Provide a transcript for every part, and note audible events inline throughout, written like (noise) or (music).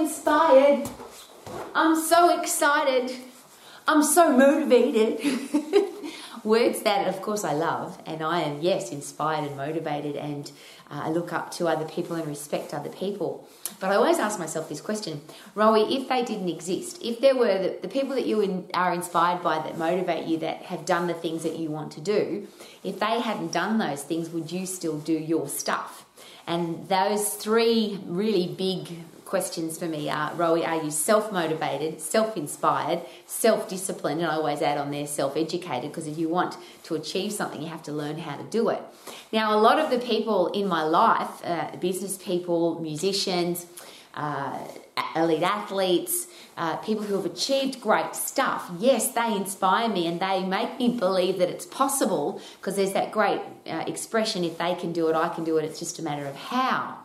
inspired. I'm so excited. I'm so motivated. (laughs) Words that, of course, I love, and I am, yes, inspired and motivated, and uh, I look up to other people and respect other people. But I always ask myself this question Rowie, if they didn't exist, if there were the, the people that you in, are inspired by that motivate you, that have done the things that you want to do, if they hadn't done those things, would you still do your stuff? And those three really big questions for me are Rowie, are you self motivated, self inspired, self disciplined? And I always add on there self educated because if you want to achieve something, you have to learn how to do it. Now, a lot of the people in my life, uh, business people, musicians, uh, elite athletes, uh, people who have achieved great stuff, yes, they inspire me and they make me believe that it's possible because there's that great uh, expression if they can do it, I can do it, it's just a matter of how.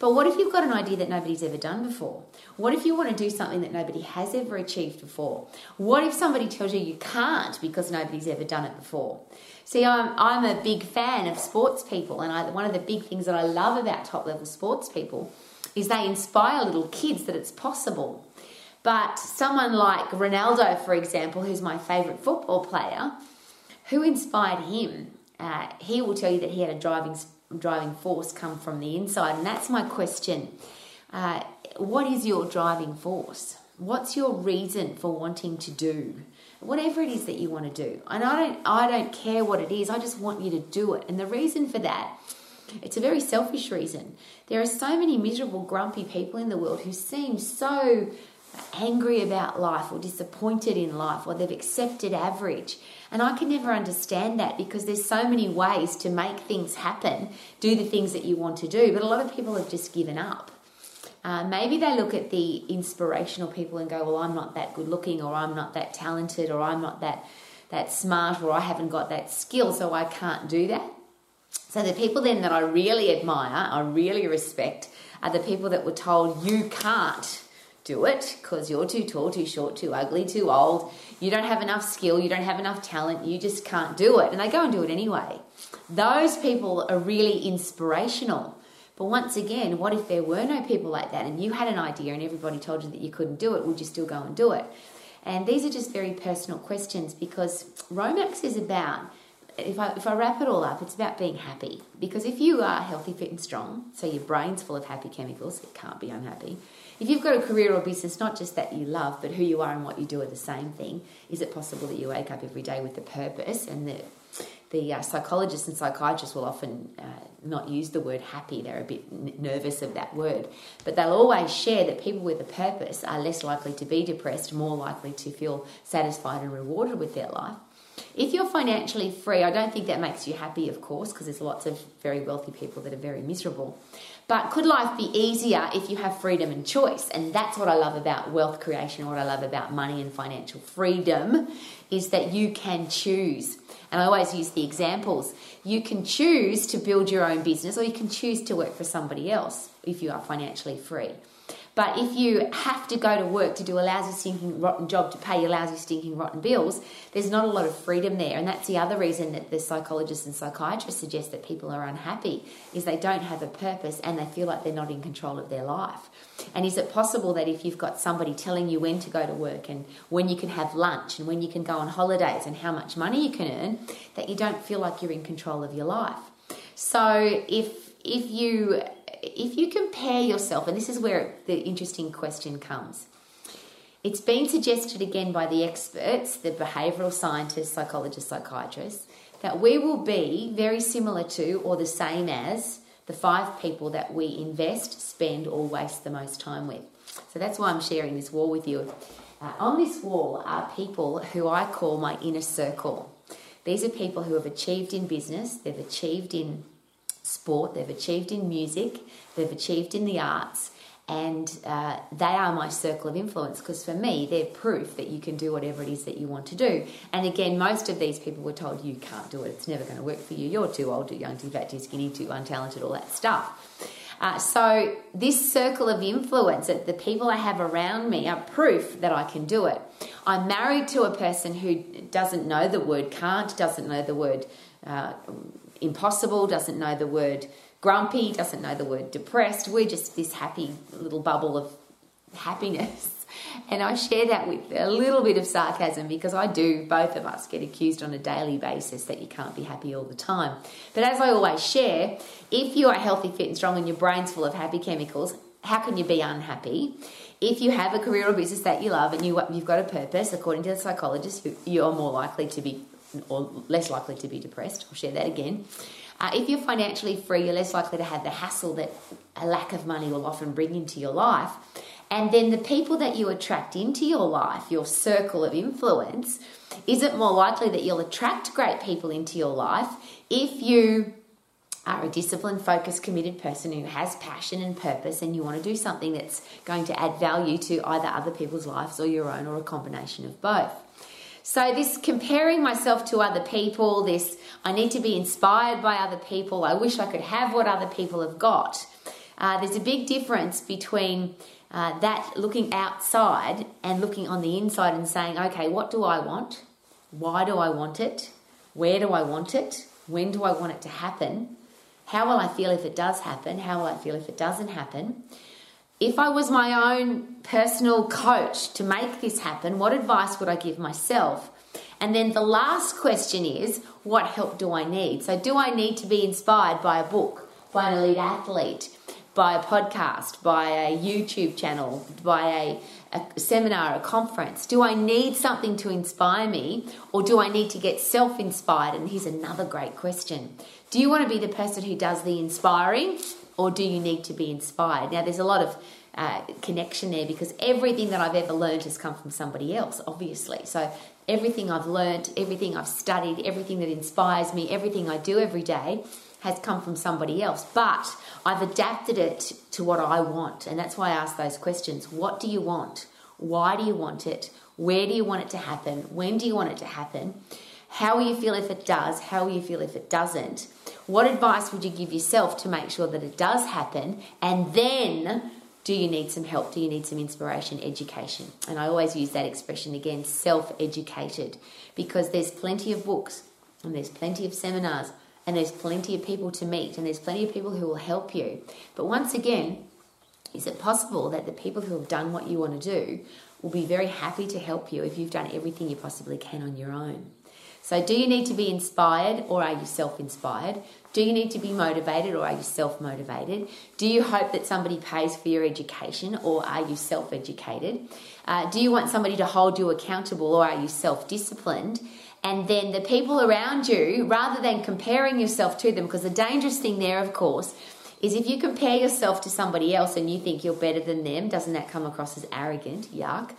But what if you've got an idea that nobody's ever done before? What if you want to do something that nobody has ever achieved before? What if somebody tells you you can't because nobody's ever done it before? See, I'm, I'm a big fan of sports people, and I, one of the big things that I love about top level sports people is they inspire little kids that it's possible. But someone like Ronaldo, for example, who's my favourite football player, who inspired him? Uh, he will tell you that he had a driving driving force come from the inside, and that's my question. Uh, what is your driving force? What's your reason for wanting to do whatever it is that you want to do? And I don't, I don't care what it is. I just want you to do it. And the reason for that, it's a very selfish reason. There are so many miserable, grumpy people in the world who seem so angry about life or disappointed in life or they've accepted average. And I can never understand that because there's so many ways to make things happen, do the things that you want to do. But a lot of people have just given up. Uh, maybe they look at the inspirational people and go, "Well, I'm not that good looking, or I'm not that talented, or I'm not that that smart, or I haven't got that skill, so I can't do that." So the people then that I really admire, I really respect, are the people that were told you can't do it because you're too tall, too short, too ugly, too old. You don't have enough skill, you don't have enough talent, you just can't do it. And they go and do it anyway. Those people are really inspirational. But once again, what if there were no people like that and you had an idea and everybody told you that you couldn't do it? Would you still go and do it? And these are just very personal questions because Romax is about if I, if I wrap it all up, it's about being happy. Because if you are healthy, fit, and strong, so your brain's full of happy chemicals, it can't be unhappy. If you've got a career or business, not just that you love, but who you are and what you do are the same thing, is it possible that you wake up every day with the purpose? And the, the uh, psychologists and psychiatrists will often uh, not use the word happy, they're a bit n- nervous of that word. But they'll always share that people with a purpose are less likely to be depressed, more likely to feel satisfied and rewarded with their life. If you're financially free, I don't think that makes you happy, of course, because there's lots of very wealthy people that are very miserable. But could life be easier if you have freedom and choice? And that's what I love about wealth creation, what I love about money and financial freedom is that you can choose. And I always use the examples. You can choose to build your own business or you can choose to work for somebody else if you are financially free. But if you have to go to work to do a lousy, stinking, rotten job to pay your lousy, stinking, rotten bills, there's not a lot of freedom there. And that's the other reason that the psychologists and psychiatrists suggest that people are unhappy, is they don't have a purpose and they feel like they're not in control of their life. And is it possible that if you've got somebody telling you when to go to work and when you can have lunch and when you can go on holidays and how much money you can earn, that you don't feel like you're in control of your life? So if if you if you compare yourself, and this is where the interesting question comes, it's been suggested again by the experts, the behavioural scientists, psychologists, psychiatrists, that we will be very similar to or the same as the five people that we invest, spend, or waste the most time with. So that's why I'm sharing this wall with you. Uh, on this wall are people who I call my inner circle. These are people who have achieved in business, they've achieved in sport, they've achieved in music, they've achieved in the arts, and uh, they are my circle of influence because for me, they're proof that you can do whatever it is that you want to do. And again, most of these people were told you can't do it, it's never going to work for you, you're too old, too young, too fat, too skinny, too untalented, all that stuff. Uh, so, this circle of influence, that the people I have around me, are proof that I can do it. I'm married to a person who doesn't know the word can't, doesn't know the word uh, impossible, doesn't know the word grumpy, doesn't know the word depressed. We're just this happy little bubble of happiness. (laughs) And I share that with a little bit of sarcasm because I do, both of us get accused on a daily basis that you can't be happy all the time. But as I always share, if you are healthy, fit, and strong and your brain's full of happy chemicals, how can you be unhappy? If you have a career or business that you love and you, you've got a purpose, according to the psychologist, you're more likely to be, or less likely to be depressed. I'll share that again. Uh, if you're financially free, you're less likely to have the hassle that a lack of money will often bring into your life. And then the people that you attract into your life, your circle of influence, is it more likely that you'll attract great people into your life if you are a disciplined, focused, committed person who has passion and purpose and you want to do something that's going to add value to either other people's lives or your own or a combination of both? So, this comparing myself to other people, this I need to be inspired by other people, I wish I could have what other people have got. Uh, there's a big difference between uh, that looking outside and looking on the inside and saying, okay, what do I want? Why do I want it? Where do I want it? When do I want it to happen? How will I feel if it does happen? How will I feel if it doesn't happen? If I was my own personal coach to make this happen, what advice would I give myself? And then the last question is, what help do I need? So, do I need to be inspired by a book, by an elite athlete? by a podcast, by a YouTube channel, by a, a, seminar, a conference? Do I need something to inspire me or do I need to get self inspired? And here's another great question Do you want to be the person who does the inspiring or do you need to be inspired? Now, there's a lot of uh, connection there because everything that I've ever learned has come from somebody else, obviously. So, everything I've learned, everything I've studied, everything that inspires me, everything I do every day has come from somebody else. But I've adapted it to what I want. And that's why I ask those questions. What do you want? Why do you want it? Where do you want it to happen? When do you want it to happen? How will you feel if it does? How will you feel if it doesn't? What advice would you give yourself to make sure that it does happen? And then, do you need some help? Do you need some inspiration, education? And I always use that expression again self educated because there's plenty of books and there's plenty of seminars and there's plenty of people to meet and there's plenty of people who will help you. But once again, is it possible that the people who have done what you want to do will be very happy to help you if you've done everything you possibly can on your own? So, do you need to be inspired or are you self inspired? Do you need to be motivated or are you self motivated? Do you hope that somebody pays for your education or are you self educated? Uh, do you want somebody to hold you accountable or are you self disciplined? and then the people around you, rather than comparing yourself to them, because the dangerous thing there, of course, is if you compare yourself to somebody else and you think you're better than them, doesn't that come across as arrogant? Yuck.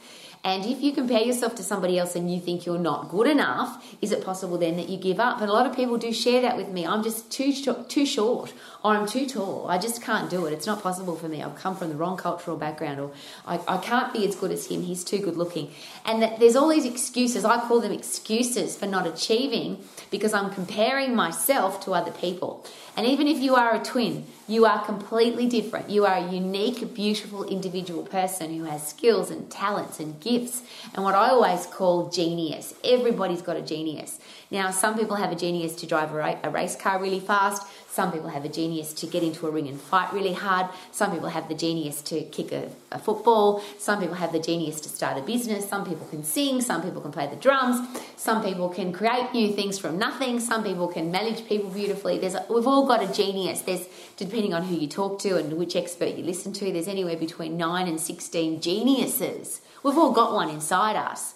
And if you compare yourself to somebody else and you think you're not good enough, is it possible then that you give up? And a lot of people do share that with me. I'm just too too short, or I'm too tall. I just can't do it. It's not possible for me. I've come from the wrong cultural background, or I, I can't be as good as him. He's too good looking. And that there's all these excuses. I call them excuses for not achieving because I'm comparing myself to other people. And even if you are a twin, you are completely different. You are a unique, beautiful individual person who has skills and talents and gifts, and what I always call genius. Everybody's got a genius. Now, some people have a genius to drive a race car really fast, some people have a genius to get into a ring and fight really hard. Some people have the genius to kick a, a, football. Some people have the genius to start a business. Some people can sing. Some people can play the drums. Some people can create new things from nothing. Some people can manage people beautifully. There's a, we've all got a genius. There's depending on who you talk to and which expert you listen to. There's anywhere between nine and sixteen geniuses. We've all got one inside us.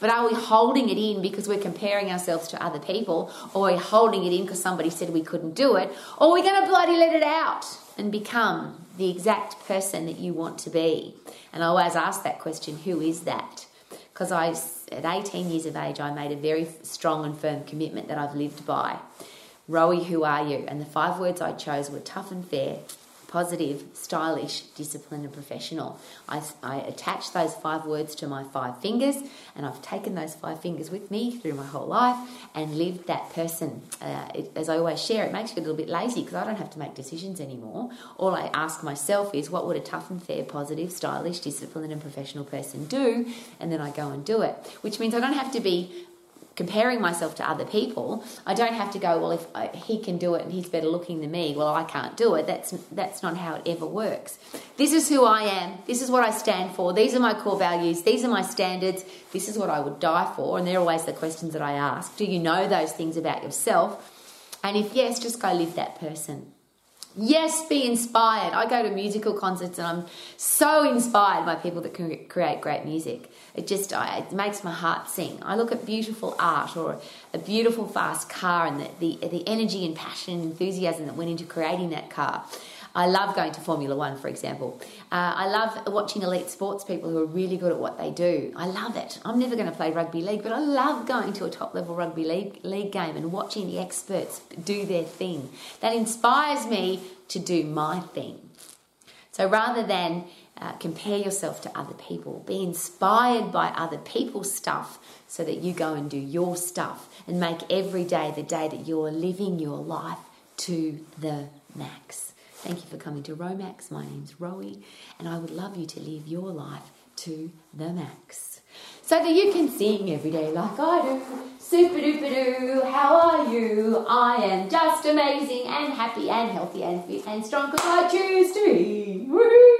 But are we holding it in because we're comparing ourselves to other people, or are we holding it in because somebody said we couldn't do it, or are we going to bloody let it out and become the exact person that you want to be? And I always ask that question who is that? Because I, at 18 years of age, I made a very strong and firm commitment that I've lived by. Rowie, who are you? And the five words I chose were tough and fair, positive, stylish, disciplined, and professional. I, I attach those five words to my five fingers, and I've taken those five fingers with me through my whole life and lived that person. Uh, it, as I always share, it makes you a little bit lazy because I don't have to make decisions anymore. All I ask myself is, what would a tough and fair, positive, stylish, disciplined, and professional person do? And then I go and do it, which means I don't have to be comparing myself to other people, I don't have to go, well, if I, he can do it and he's better looking than me, well, I can't do it. That's, that's not how it ever works. This is who I am. This is what I stand for. These are my core values. These are my standards. This is what I would die for. And they're always the questions that I ask. Do you know those things about yourself? And if yes, just go live that person. Yes, be inspired. I go to musical concerts and I'm so inspired by people that can create great music. It just it makes my heart sing. I look at beautiful art or a beautiful fast car and the, the, the energy and passion and enthusiasm that went into creating that car. I love going to Formula One, for example. Uh, I love watching elite sports people who are really good at what they do. I love it. I'm never going to play rugby league, but I love going to a top level rugby league, league game and watching the experts do their thing. That inspires me to do my thing. So rather than uh, compare yourself to other people, be inspired by other people's stuff so that you go and do your stuff and make every day the day that you're living your life to the max. Thank you for coming to Romax. My name's Rowie, and I would love you to live your life to the max. So that you can sing every day like I do. Super duper doo, how are you? I am just amazing and happy and healthy and fit and strong because I choose to be. Woo!